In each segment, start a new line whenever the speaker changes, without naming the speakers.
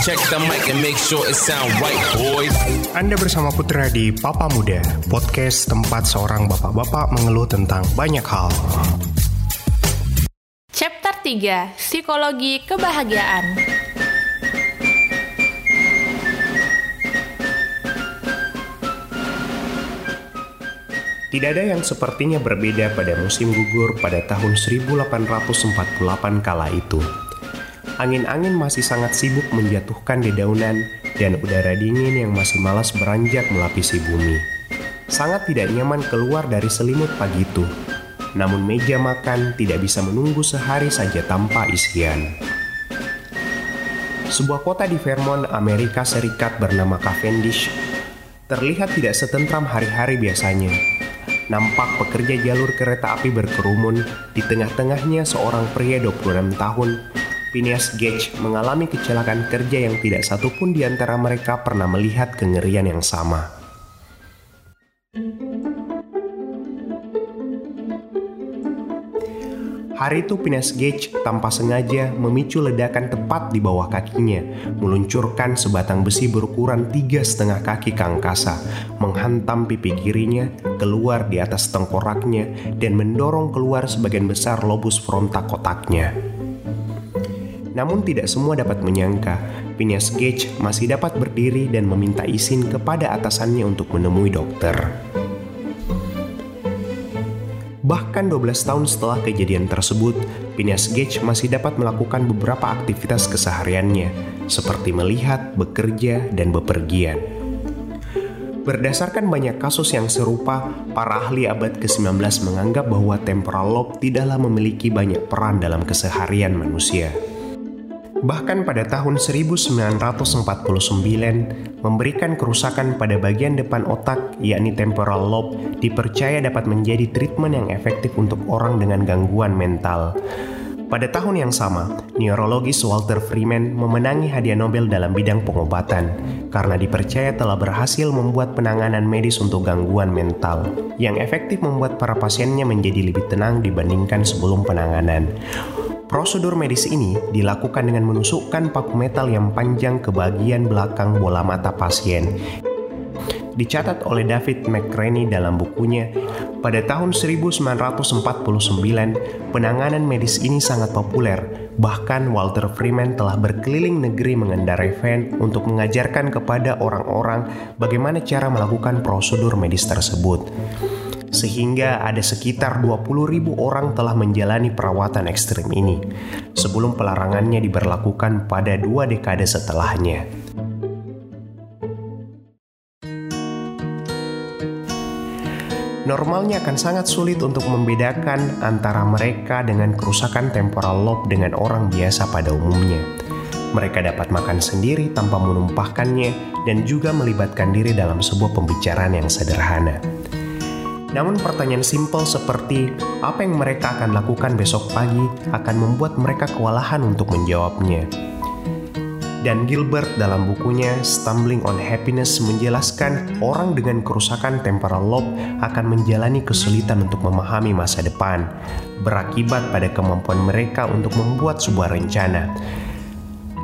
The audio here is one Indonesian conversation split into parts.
Check the mic and make sure it sound right, boys.
Anda bersama Putra di Papa Muda, podcast tempat seorang bapak-bapak mengeluh tentang banyak hal.
Chapter 3 Psikologi Kebahagiaan
Tidak ada yang sepertinya berbeda pada musim gugur pada tahun 1848 kala itu. Angin-angin masih sangat sibuk menjatuhkan dedaunan dan udara dingin yang masih malas beranjak melapisi bumi. Sangat tidak nyaman keluar dari selimut pagi itu. Namun meja makan tidak bisa menunggu sehari saja tanpa isian. Sebuah kota di Vermont, Amerika Serikat bernama Cavendish terlihat tidak setentram hari-hari biasanya nampak pekerja jalur kereta api berkerumun. Di tengah-tengahnya seorang pria 26 tahun, Phineas Gage, mengalami kecelakaan kerja yang tidak satupun di antara mereka pernah melihat kengerian yang sama. Hari itu Phineas Gage tanpa sengaja memicu ledakan tepat di bawah kakinya, meluncurkan sebatang besi berukuran tiga setengah kaki ke menghantam pipi kirinya, keluar di atas tengkoraknya, dan mendorong keluar sebagian besar lobus frontal kotaknya. Namun tidak semua dapat menyangka, Phineas Gage masih dapat berdiri dan meminta izin kepada atasannya untuk menemui dokter. Bahkan 12 tahun setelah kejadian tersebut, Phineas Gage masih dapat melakukan beberapa aktivitas kesehariannya, seperti melihat, bekerja, dan bepergian. Berdasarkan banyak kasus yang serupa, para ahli abad ke-19 menganggap bahwa temporal lobe tidaklah memiliki banyak peran dalam keseharian manusia. Bahkan pada tahun 1949, memberikan kerusakan pada bagian depan otak, yakni temporal lobe, dipercaya dapat menjadi treatment yang efektif untuk orang dengan gangguan mental. Pada tahun yang sama, neurologis Walter Freeman memenangi hadiah Nobel dalam bidang pengobatan karena dipercaya telah berhasil membuat penanganan medis untuk gangguan mental yang efektif membuat para pasiennya menjadi lebih tenang dibandingkan sebelum penanganan. Prosedur medis ini dilakukan dengan menusukkan paku metal yang panjang ke bagian belakang bola mata pasien. Dicatat oleh David McCraney dalam bukunya, pada tahun 1949, penanganan medis ini sangat populer. Bahkan Walter Freeman telah berkeliling negeri mengendarai van untuk mengajarkan kepada orang-orang bagaimana cara melakukan prosedur medis tersebut sehingga ada sekitar 20.000 orang telah menjalani perawatan ekstrim ini sebelum pelarangannya diberlakukan pada dua dekade setelahnya. Normalnya akan sangat sulit untuk membedakan antara mereka dengan kerusakan temporal lobe dengan orang biasa pada umumnya. Mereka dapat makan sendiri tanpa menumpahkannya dan juga melibatkan diri dalam sebuah pembicaraan yang sederhana. Namun pertanyaan simpel seperti apa yang mereka akan lakukan besok pagi akan membuat mereka kewalahan untuk menjawabnya. Dan Gilbert dalam bukunya Stumbling on Happiness menjelaskan orang dengan kerusakan temporal lobe akan menjalani kesulitan untuk memahami masa depan, berakibat pada kemampuan mereka untuk membuat sebuah rencana.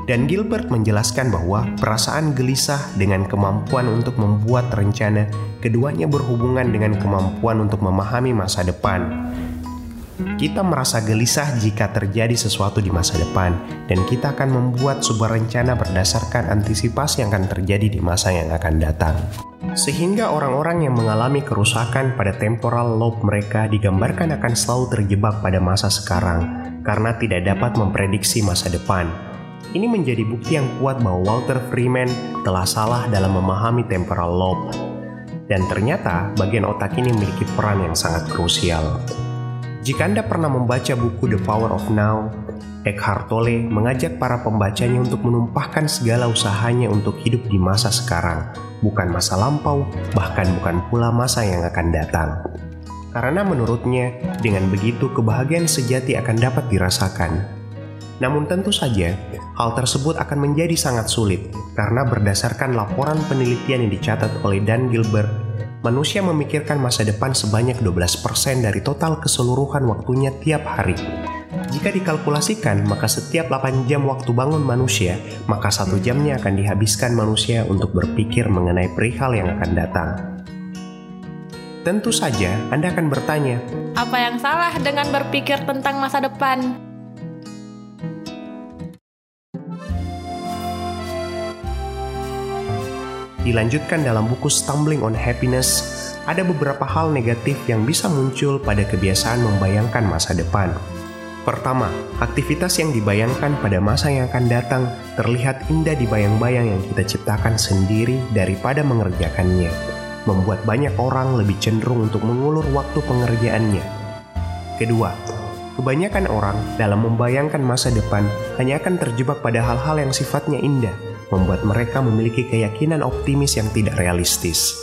Dan Gilbert menjelaskan bahwa perasaan gelisah dengan kemampuan untuk membuat rencana keduanya berhubungan dengan kemampuan untuk memahami masa depan. Kita merasa gelisah jika terjadi sesuatu di masa depan, dan kita akan membuat sebuah rencana berdasarkan antisipasi yang akan terjadi di masa yang akan datang. Sehingga orang-orang yang mengalami kerusakan pada temporal lobe mereka digambarkan akan selalu terjebak pada masa sekarang karena tidak dapat memprediksi masa depan. Ini menjadi bukti yang kuat bahwa Walter Freeman telah salah dalam memahami temporal lobe dan ternyata bagian otak ini memiliki peran yang sangat krusial. Jika Anda pernah membaca buku The Power of Now, Eckhart Tolle mengajak para pembacanya untuk menumpahkan segala usahanya untuk hidup di masa sekarang, bukan masa lampau, bahkan bukan pula masa yang akan datang. Karena menurutnya, dengan begitu kebahagiaan sejati akan dapat dirasakan. Namun tentu saja, hal tersebut akan menjadi sangat sulit karena berdasarkan laporan penelitian yang dicatat oleh Dan Gilbert, manusia memikirkan masa depan sebanyak 12% dari total keseluruhan waktunya tiap hari. Jika dikalkulasikan, maka setiap 8 jam waktu bangun manusia, maka satu jamnya akan dihabiskan manusia untuk berpikir mengenai perihal yang akan datang. Tentu saja Anda akan bertanya,
Apa yang salah dengan berpikir tentang masa depan?
Dilanjutkan dalam buku Stumbling on Happiness, ada beberapa hal negatif yang bisa muncul pada kebiasaan membayangkan masa depan. Pertama, aktivitas yang dibayangkan pada masa yang akan datang terlihat indah di bayang-bayang yang kita ciptakan sendiri daripada mengerjakannya, membuat banyak orang lebih cenderung untuk mengulur waktu pengerjaannya. Kedua, kebanyakan orang dalam membayangkan masa depan hanya akan terjebak pada hal-hal yang sifatnya indah, membuat mereka memiliki keyakinan optimis yang tidak realistis.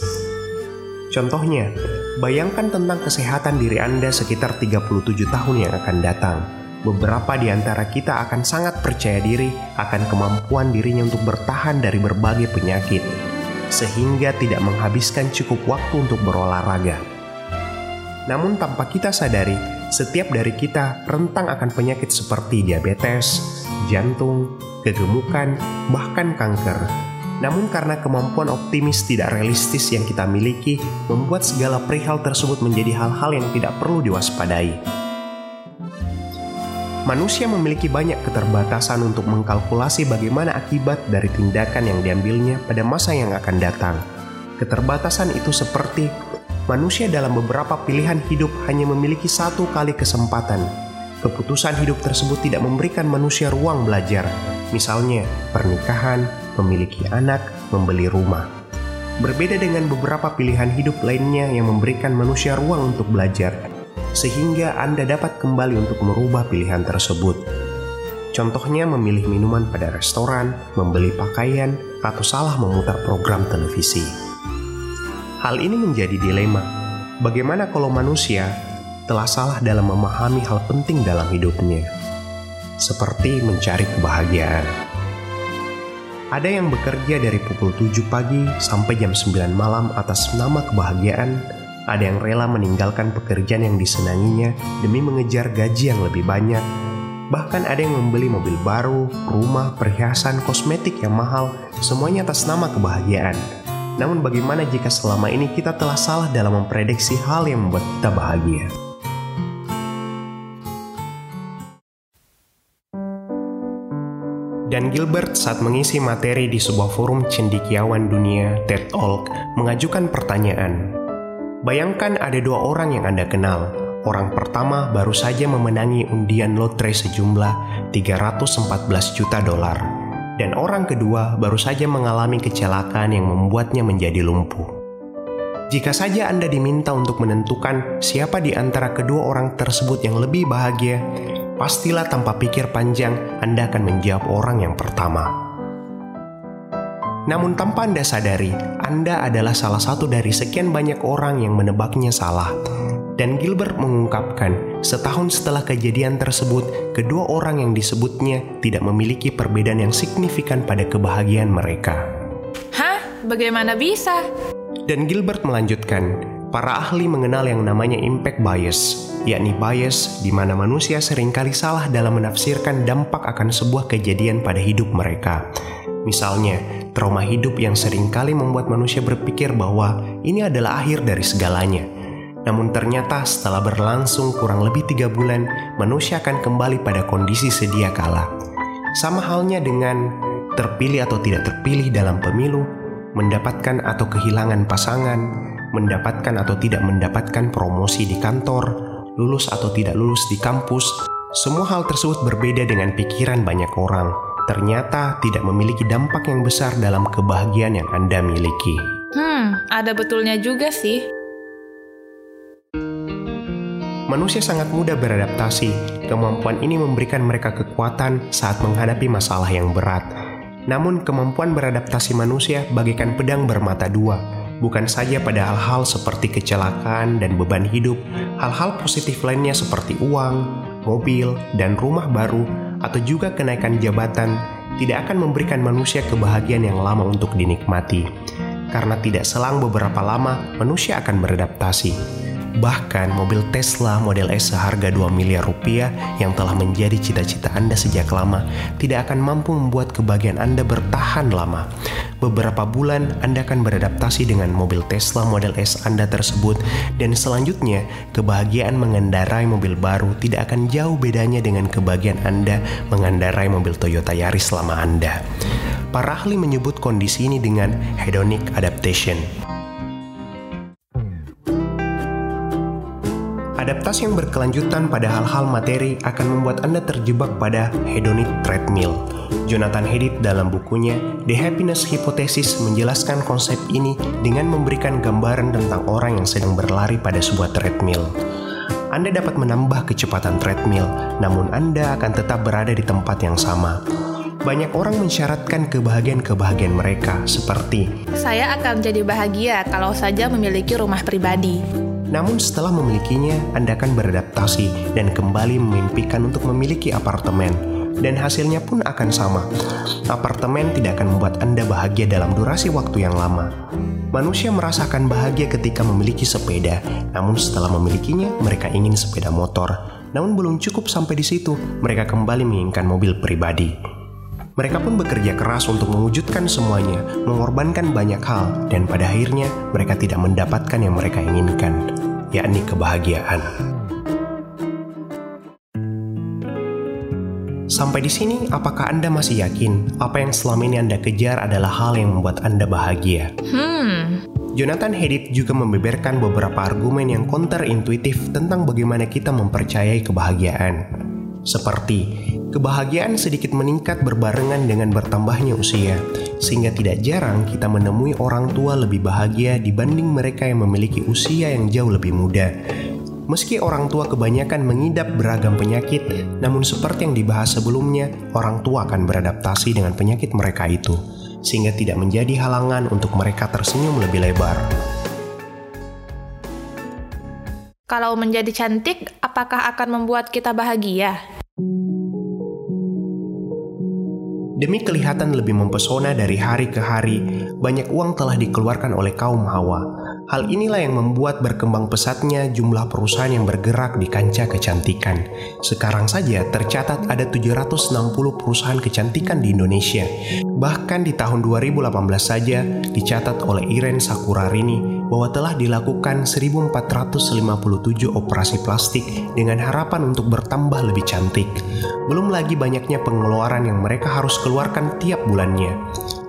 Contohnya, bayangkan tentang kesehatan diri Anda sekitar 37 tahun yang akan datang. Beberapa di antara kita akan sangat percaya diri akan kemampuan dirinya untuk bertahan dari berbagai penyakit, sehingga tidak menghabiskan cukup waktu untuk berolahraga. Namun tanpa kita sadari, setiap dari kita rentang akan penyakit seperti diabetes, jantung, kegemukan, bahkan kanker, namun karena kemampuan optimis tidak realistis yang kita miliki membuat segala perihal tersebut menjadi hal-hal yang tidak perlu diwaspadai. Manusia memiliki banyak keterbatasan untuk mengkalkulasi bagaimana akibat dari tindakan yang diambilnya pada masa yang akan datang. Keterbatasan itu seperti manusia dalam beberapa pilihan hidup hanya memiliki satu kali kesempatan. Keputusan hidup tersebut tidak memberikan manusia ruang belajar, misalnya pernikahan, memiliki anak, membeli rumah. Berbeda dengan beberapa pilihan hidup lainnya yang memberikan manusia ruang untuk belajar, sehingga Anda dapat kembali untuk merubah pilihan tersebut. Contohnya memilih minuman pada restoran, membeli pakaian, atau salah memutar program televisi. Hal ini menjadi dilema. Bagaimana kalau manusia telah salah dalam memahami hal penting dalam hidupnya? Seperti mencari kebahagiaan. Ada yang bekerja dari pukul 7 pagi sampai jam 9 malam atas nama kebahagiaan. Ada yang rela meninggalkan pekerjaan yang disenanginya demi mengejar gaji yang lebih banyak. Bahkan ada yang membeli mobil baru, rumah, perhiasan, kosmetik yang mahal, semuanya atas nama kebahagiaan. Namun bagaimana jika selama ini kita telah salah dalam memprediksi hal yang membuat kita bahagia? Dan Gilbert saat mengisi materi di sebuah forum cendikiawan dunia TED Talk mengajukan pertanyaan. Bayangkan ada dua orang yang Anda kenal. Orang pertama baru saja memenangi undian lotre sejumlah 314 juta dolar. Dan orang kedua baru saja mengalami kecelakaan yang membuatnya menjadi lumpuh. Jika saja Anda diminta untuk menentukan siapa di antara kedua orang tersebut yang lebih bahagia, pastilah tanpa pikir panjang Anda akan menjawab orang yang pertama. Namun tanpa Anda sadari, Anda adalah salah satu dari sekian banyak orang yang menebaknya salah. Dan Gilbert mengungkapkan, setahun setelah kejadian tersebut, kedua orang yang disebutnya tidak memiliki perbedaan yang signifikan pada kebahagiaan mereka.
Hah? Bagaimana bisa?
Dan Gilbert melanjutkan, para ahli mengenal yang namanya impact bias, yakni bias di mana manusia sering kali salah dalam menafsirkan dampak akan sebuah kejadian pada hidup mereka. Misalnya, trauma hidup yang sering kali membuat manusia berpikir bahwa ini adalah akhir dari segalanya. Namun ternyata setelah berlangsung kurang lebih tiga bulan, manusia akan kembali pada kondisi sedia kala. Sama halnya dengan terpilih atau tidak terpilih dalam pemilu, mendapatkan atau kehilangan pasangan, mendapatkan atau tidak mendapatkan promosi di kantor, lulus atau tidak lulus di kampus, semua hal tersebut berbeda dengan pikiran banyak orang. Ternyata tidak memiliki dampak yang besar dalam kebahagiaan yang Anda miliki.
Hmm, ada betulnya juga sih.
Manusia sangat mudah beradaptasi. Kemampuan ini memberikan mereka kekuatan saat menghadapi masalah yang berat. Namun, kemampuan beradaptasi manusia bagaikan pedang bermata dua bukan saja pada hal-hal seperti kecelakaan dan beban hidup, hal-hal positif lainnya seperti uang, mobil, dan rumah baru, atau juga kenaikan jabatan, tidak akan memberikan manusia kebahagiaan yang lama untuk dinikmati. Karena tidak selang beberapa lama, manusia akan beradaptasi. Bahkan mobil Tesla Model S seharga 2 miliar rupiah yang telah menjadi cita-cita Anda sejak lama tidak akan mampu membuat kebahagiaan Anda bertahan lama. Beberapa bulan Anda akan beradaptasi dengan mobil Tesla Model S Anda tersebut dan selanjutnya kebahagiaan mengendarai mobil baru tidak akan jauh bedanya dengan kebahagiaan Anda mengendarai mobil Toyota Yaris selama Anda. Para ahli menyebut kondisi ini dengan hedonic adaptation. Adaptasi yang berkelanjutan pada hal-hal materi akan membuat Anda terjebak pada hedonic treadmill. Jonathan Haidt dalam bukunya The Happiness Hypothesis menjelaskan konsep ini dengan memberikan gambaran tentang orang yang sedang berlari pada sebuah treadmill. Anda dapat menambah kecepatan treadmill, namun Anda akan tetap berada di tempat yang sama. Banyak orang mensyaratkan kebahagiaan-kebahagiaan mereka seperti
Saya akan jadi bahagia kalau saja memiliki rumah pribadi.
Namun setelah memilikinya, Anda akan beradaptasi dan kembali memimpikan untuk memiliki apartemen. Dan hasilnya pun akan sama. Apartemen tidak akan membuat Anda bahagia dalam durasi waktu yang lama. Manusia merasakan bahagia ketika memiliki sepeda, namun setelah memilikinya, mereka ingin sepeda motor. Namun belum cukup sampai di situ, mereka kembali menginginkan mobil pribadi. Mereka pun bekerja keras untuk mewujudkan semuanya, mengorbankan banyak hal, dan pada akhirnya mereka tidak mendapatkan yang mereka inginkan, yakni kebahagiaan. Sampai di sini, apakah Anda masih yakin apa yang selama ini Anda kejar adalah hal yang membuat Anda bahagia?
Hmm,
Jonathan Haidt juga membeberkan beberapa argumen yang counterintuitif tentang bagaimana kita mempercayai kebahagiaan. Seperti, kebahagiaan sedikit meningkat berbarengan dengan bertambahnya usia, sehingga tidak jarang kita menemui orang tua lebih bahagia dibanding mereka yang memiliki usia yang jauh lebih muda. Meski orang tua kebanyakan mengidap beragam penyakit, namun seperti yang dibahas sebelumnya, orang tua akan beradaptasi dengan penyakit mereka itu, sehingga tidak menjadi halangan untuk mereka tersenyum lebih lebar.
kalau menjadi cantik, apakah akan membuat kita bahagia?
Demi kelihatan lebih mempesona dari hari ke hari, banyak uang telah dikeluarkan oleh kaum Hawa. Hal inilah yang membuat berkembang pesatnya jumlah perusahaan yang bergerak di kancah kecantikan. Sekarang saja tercatat ada 760 perusahaan kecantikan di Indonesia. Bahkan di tahun 2018 saja dicatat oleh Iren Sakurarini bahwa telah dilakukan 1457 operasi plastik dengan harapan untuk bertambah lebih cantik. Belum lagi banyaknya pengeluaran yang mereka harus keluarkan tiap bulannya.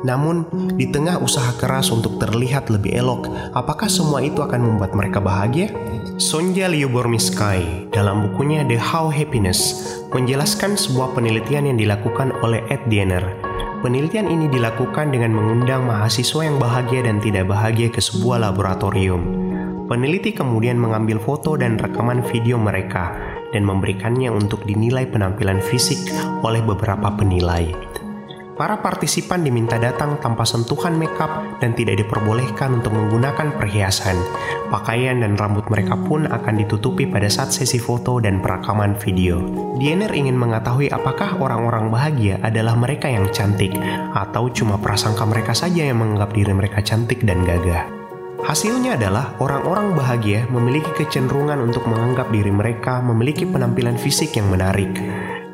Namun, di tengah usaha keras untuk terlihat lebih elok, apakah semua itu akan membuat mereka bahagia? Sonja Lyubomirsky dalam bukunya The How Happiness menjelaskan sebuah penelitian yang dilakukan oleh Ed Diener. Penelitian ini dilakukan dengan mengundang mahasiswa yang bahagia dan tidak bahagia ke sebuah laboratorium. Peneliti kemudian mengambil foto dan rekaman video mereka dan memberikannya untuk dinilai penampilan fisik oleh beberapa penilai. Para partisipan diminta datang tanpa sentuhan makeup dan tidak diperbolehkan untuk menggunakan perhiasan. Pakaian dan rambut mereka pun akan ditutupi pada saat sesi foto dan perekaman video. Diener ingin mengetahui apakah orang-orang bahagia adalah mereka yang cantik atau cuma prasangka mereka saja yang menganggap diri mereka cantik dan gagah. Hasilnya adalah orang-orang bahagia memiliki kecenderungan untuk menganggap diri mereka memiliki penampilan fisik yang menarik.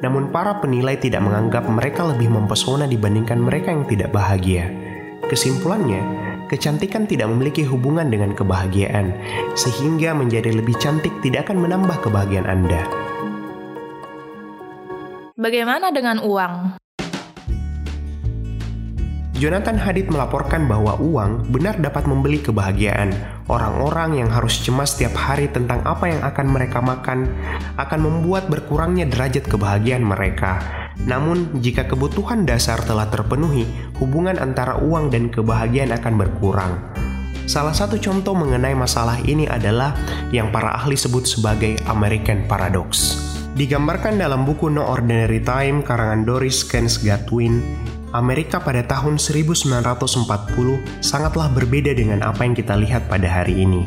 Namun para penilai tidak menganggap mereka lebih mempesona dibandingkan mereka yang tidak bahagia. Kesimpulannya, kecantikan tidak memiliki hubungan dengan kebahagiaan, sehingga menjadi lebih cantik tidak akan menambah kebahagiaan Anda.
Bagaimana dengan uang?
Jonathan Hadid melaporkan bahwa uang benar dapat membeli kebahagiaan. Orang-orang yang harus cemas setiap hari tentang apa yang akan mereka makan akan membuat berkurangnya derajat kebahagiaan mereka. Namun, jika kebutuhan dasar telah terpenuhi, hubungan antara uang dan kebahagiaan akan berkurang. Salah satu contoh mengenai masalah ini adalah yang para ahli sebut sebagai American Paradox. Digambarkan dalam buku No Ordinary Time karangan Doris Kens Gatwin, Amerika pada tahun 1940 sangatlah berbeda dengan apa yang kita lihat pada hari ini.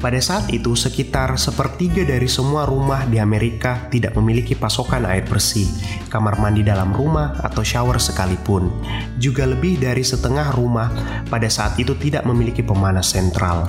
Pada saat itu, sekitar sepertiga dari semua rumah di Amerika tidak memiliki pasokan air bersih, kamar mandi dalam rumah, atau shower sekalipun. Juga lebih dari setengah rumah pada saat itu tidak memiliki pemanas sentral.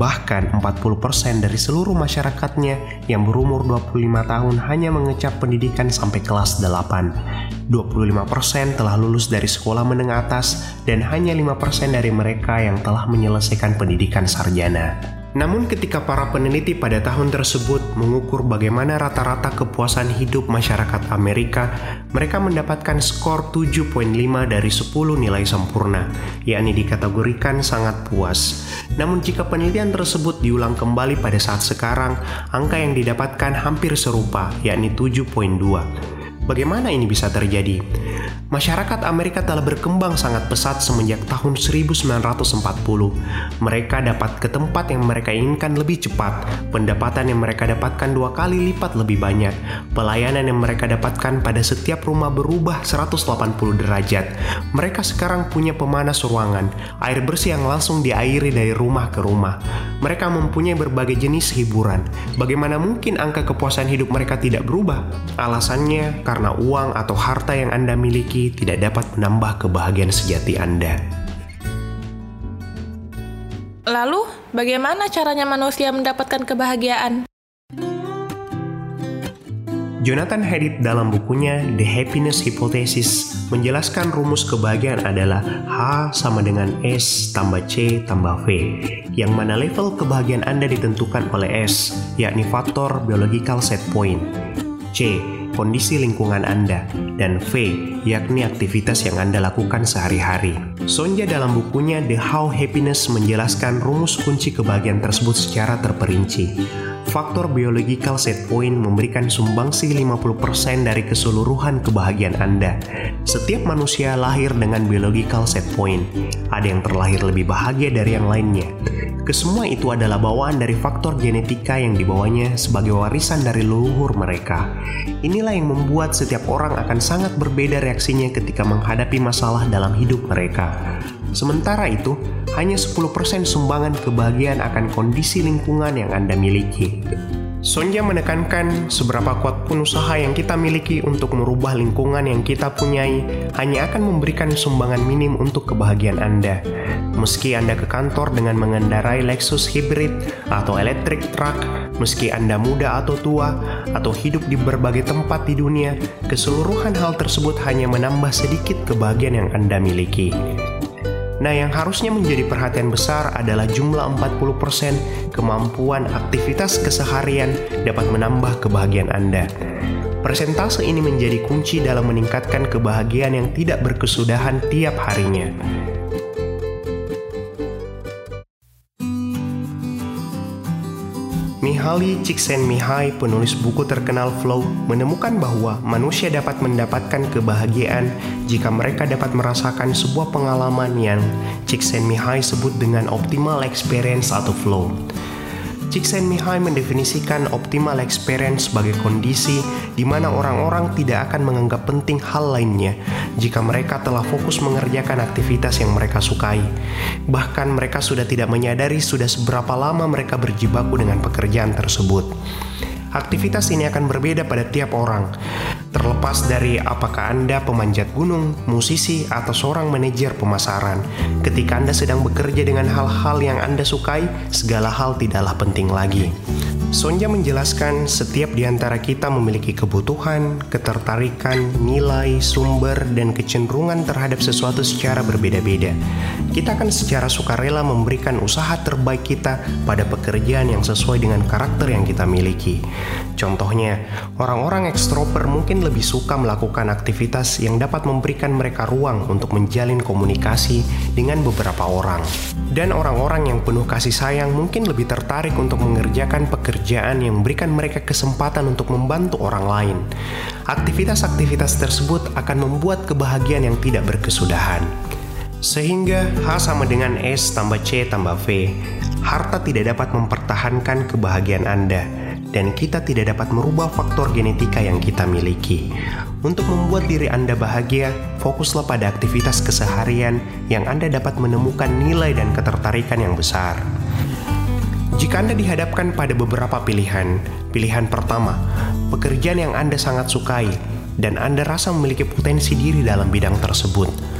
Bahkan 40% dari seluruh masyarakatnya yang berumur 25 tahun hanya mengecap pendidikan sampai kelas 8. 25% telah lulus dari sekolah menengah atas dan hanya 5% dari mereka yang telah menyelesaikan pendidikan sarjana. Namun ketika para peneliti pada tahun tersebut mengukur bagaimana rata-rata kepuasan hidup masyarakat Amerika, mereka mendapatkan skor 7.5 dari 10 nilai sempurna, yakni dikategorikan sangat puas. Namun jika penelitian tersebut diulang kembali pada saat sekarang, angka yang didapatkan hampir serupa, yakni 7.2. Bagaimana ini bisa terjadi? Masyarakat Amerika telah berkembang sangat pesat semenjak tahun 1940. Mereka dapat ke tempat yang mereka inginkan lebih cepat, pendapatan yang mereka dapatkan dua kali lipat lebih banyak, pelayanan yang mereka dapatkan pada setiap rumah berubah 180 derajat. Mereka sekarang punya pemanas ruangan, air bersih yang langsung diairi dari rumah ke rumah. Mereka mempunyai berbagai jenis hiburan. Bagaimana mungkin angka kepuasan hidup mereka tidak berubah? Alasannya karena uang atau harta yang Anda miliki tidak dapat menambah kebahagiaan sejati Anda.
Lalu, bagaimana caranya manusia mendapatkan kebahagiaan?
Jonathan Haidt dalam bukunya The Happiness Hypothesis menjelaskan rumus kebahagiaan adalah H sama dengan S tambah C tambah V, yang mana level kebahagiaan Anda ditentukan oleh S, yakni faktor biological set point. C kondisi lingkungan Anda, dan V, yakni aktivitas yang Anda lakukan sehari-hari. Sonja dalam bukunya The How Happiness menjelaskan rumus kunci kebahagiaan tersebut secara terperinci. Faktor biological set point memberikan sumbangsi 50% dari keseluruhan kebahagiaan Anda. Setiap manusia lahir dengan biological set point. Ada yang terlahir lebih bahagia dari yang lainnya. Kesemua itu adalah bawaan dari faktor genetika yang dibawanya sebagai warisan dari leluhur mereka. Inilah yang membuat setiap orang akan sangat berbeda reaksinya ketika menghadapi masalah dalam hidup mereka. Sementara itu, hanya 10% sumbangan kebahagiaan akan kondisi lingkungan yang Anda miliki. Sonja menekankan seberapa kuat pun usaha yang kita miliki untuk merubah lingkungan yang kita punyai hanya akan memberikan sumbangan minim untuk kebahagiaan Anda. Meski Anda ke kantor dengan mengendarai Lexus Hybrid atau electric truck, meski Anda muda atau tua, atau hidup di berbagai tempat di dunia, keseluruhan hal tersebut hanya menambah sedikit kebahagiaan yang Anda miliki. Nah, yang harusnya menjadi perhatian besar adalah jumlah 40% kemampuan aktivitas keseharian dapat menambah kebahagiaan Anda. Persentase ini menjadi kunci dalam meningkatkan kebahagiaan yang tidak berkesudahan tiap harinya. Mihaly Csikszentmihalyi, penulis buku terkenal Flow, menemukan bahwa manusia dapat mendapatkan kebahagiaan jika mereka dapat merasakan sebuah pengalaman yang Csikszentmihalyi sebut dengan optimal experience atau flow. Csikszentmihalyi mendefinisikan optimal experience sebagai kondisi di mana orang-orang tidak akan menganggap penting hal lainnya jika mereka telah fokus mengerjakan aktivitas yang mereka sukai. Bahkan mereka sudah tidak menyadari sudah seberapa lama mereka berjibaku dengan pekerjaan tersebut. Aktivitas ini akan berbeda pada tiap orang, terlepas dari apakah Anda pemanjat gunung, musisi, atau seorang manajer pemasaran. Ketika Anda sedang bekerja dengan hal-hal yang Anda sukai, segala hal tidaklah penting lagi. Sonja menjelaskan setiap di antara kita memiliki kebutuhan, ketertarikan, nilai, sumber, dan kecenderungan terhadap sesuatu secara berbeda-beda. Kita akan secara sukarela memberikan usaha terbaik kita pada pekerjaan yang sesuai dengan karakter yang kita miliki. Contohnya, orang-orang ekstrover mungkin lebih suka melakukan aktivitas yang dapat memberikan mereka ruang untuk menjalin komunikasi dengan beberapa orang. Dan orang-orang yang penuh kasih sayang mungkin lebih tertarik untuk mengerjakan pekerjaan yang memberikan mereka kesempatan untuk membantu orang lain. Aktivitas-aktivitas tersebut akan membuat kebahagiaan yang tidak berkesudahan. Sehingga H sama dengan S tambah C tambah V. Harta tidak dapat mempertahankan kebahagiaan Anda dan kita tidak dapat merubah faktor genetika yang kita miliki. Untuk membuat diri Anda bahagia, fokuslah pada aktivitas keseharian yang Anda dapat menemukan nilai dan ketertarikan yang besar. Jika Anda dihadapkan pada beberapa pilihan, pilihan pertama, pekerjaan yang Anda sangat sukai dan Anda rasa memiliki potensi diri dalam bidang tersebut.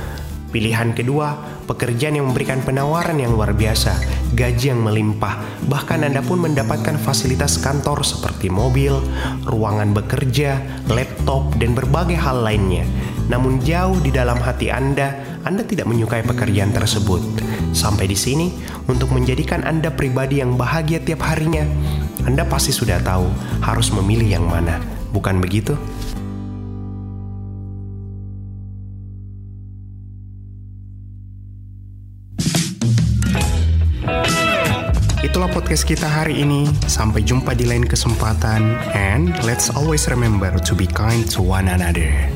Pilihan kedua, pekerjaan yang memberikan penawaran yang luar biasa, gaji yang melimpah, bahkan Anda pun mendapatkan fasilitas kantor seperti mobil, ruangan bekerja, laptop, dan berbagai hal lainnya. Namun jauh di dalam hati Anda, Anda tidak menyukai pekerjaan tersebut. Sampai di sini, untuk menjadikan Anda pribadi yang bahagia tiap harinya, Anda pasti sudah tahu harus memilih yang mana, bukan begitu? Podcast kita hari ini. Sampai jumpa di lain kesempatan. And let's always remember to be kind to one another.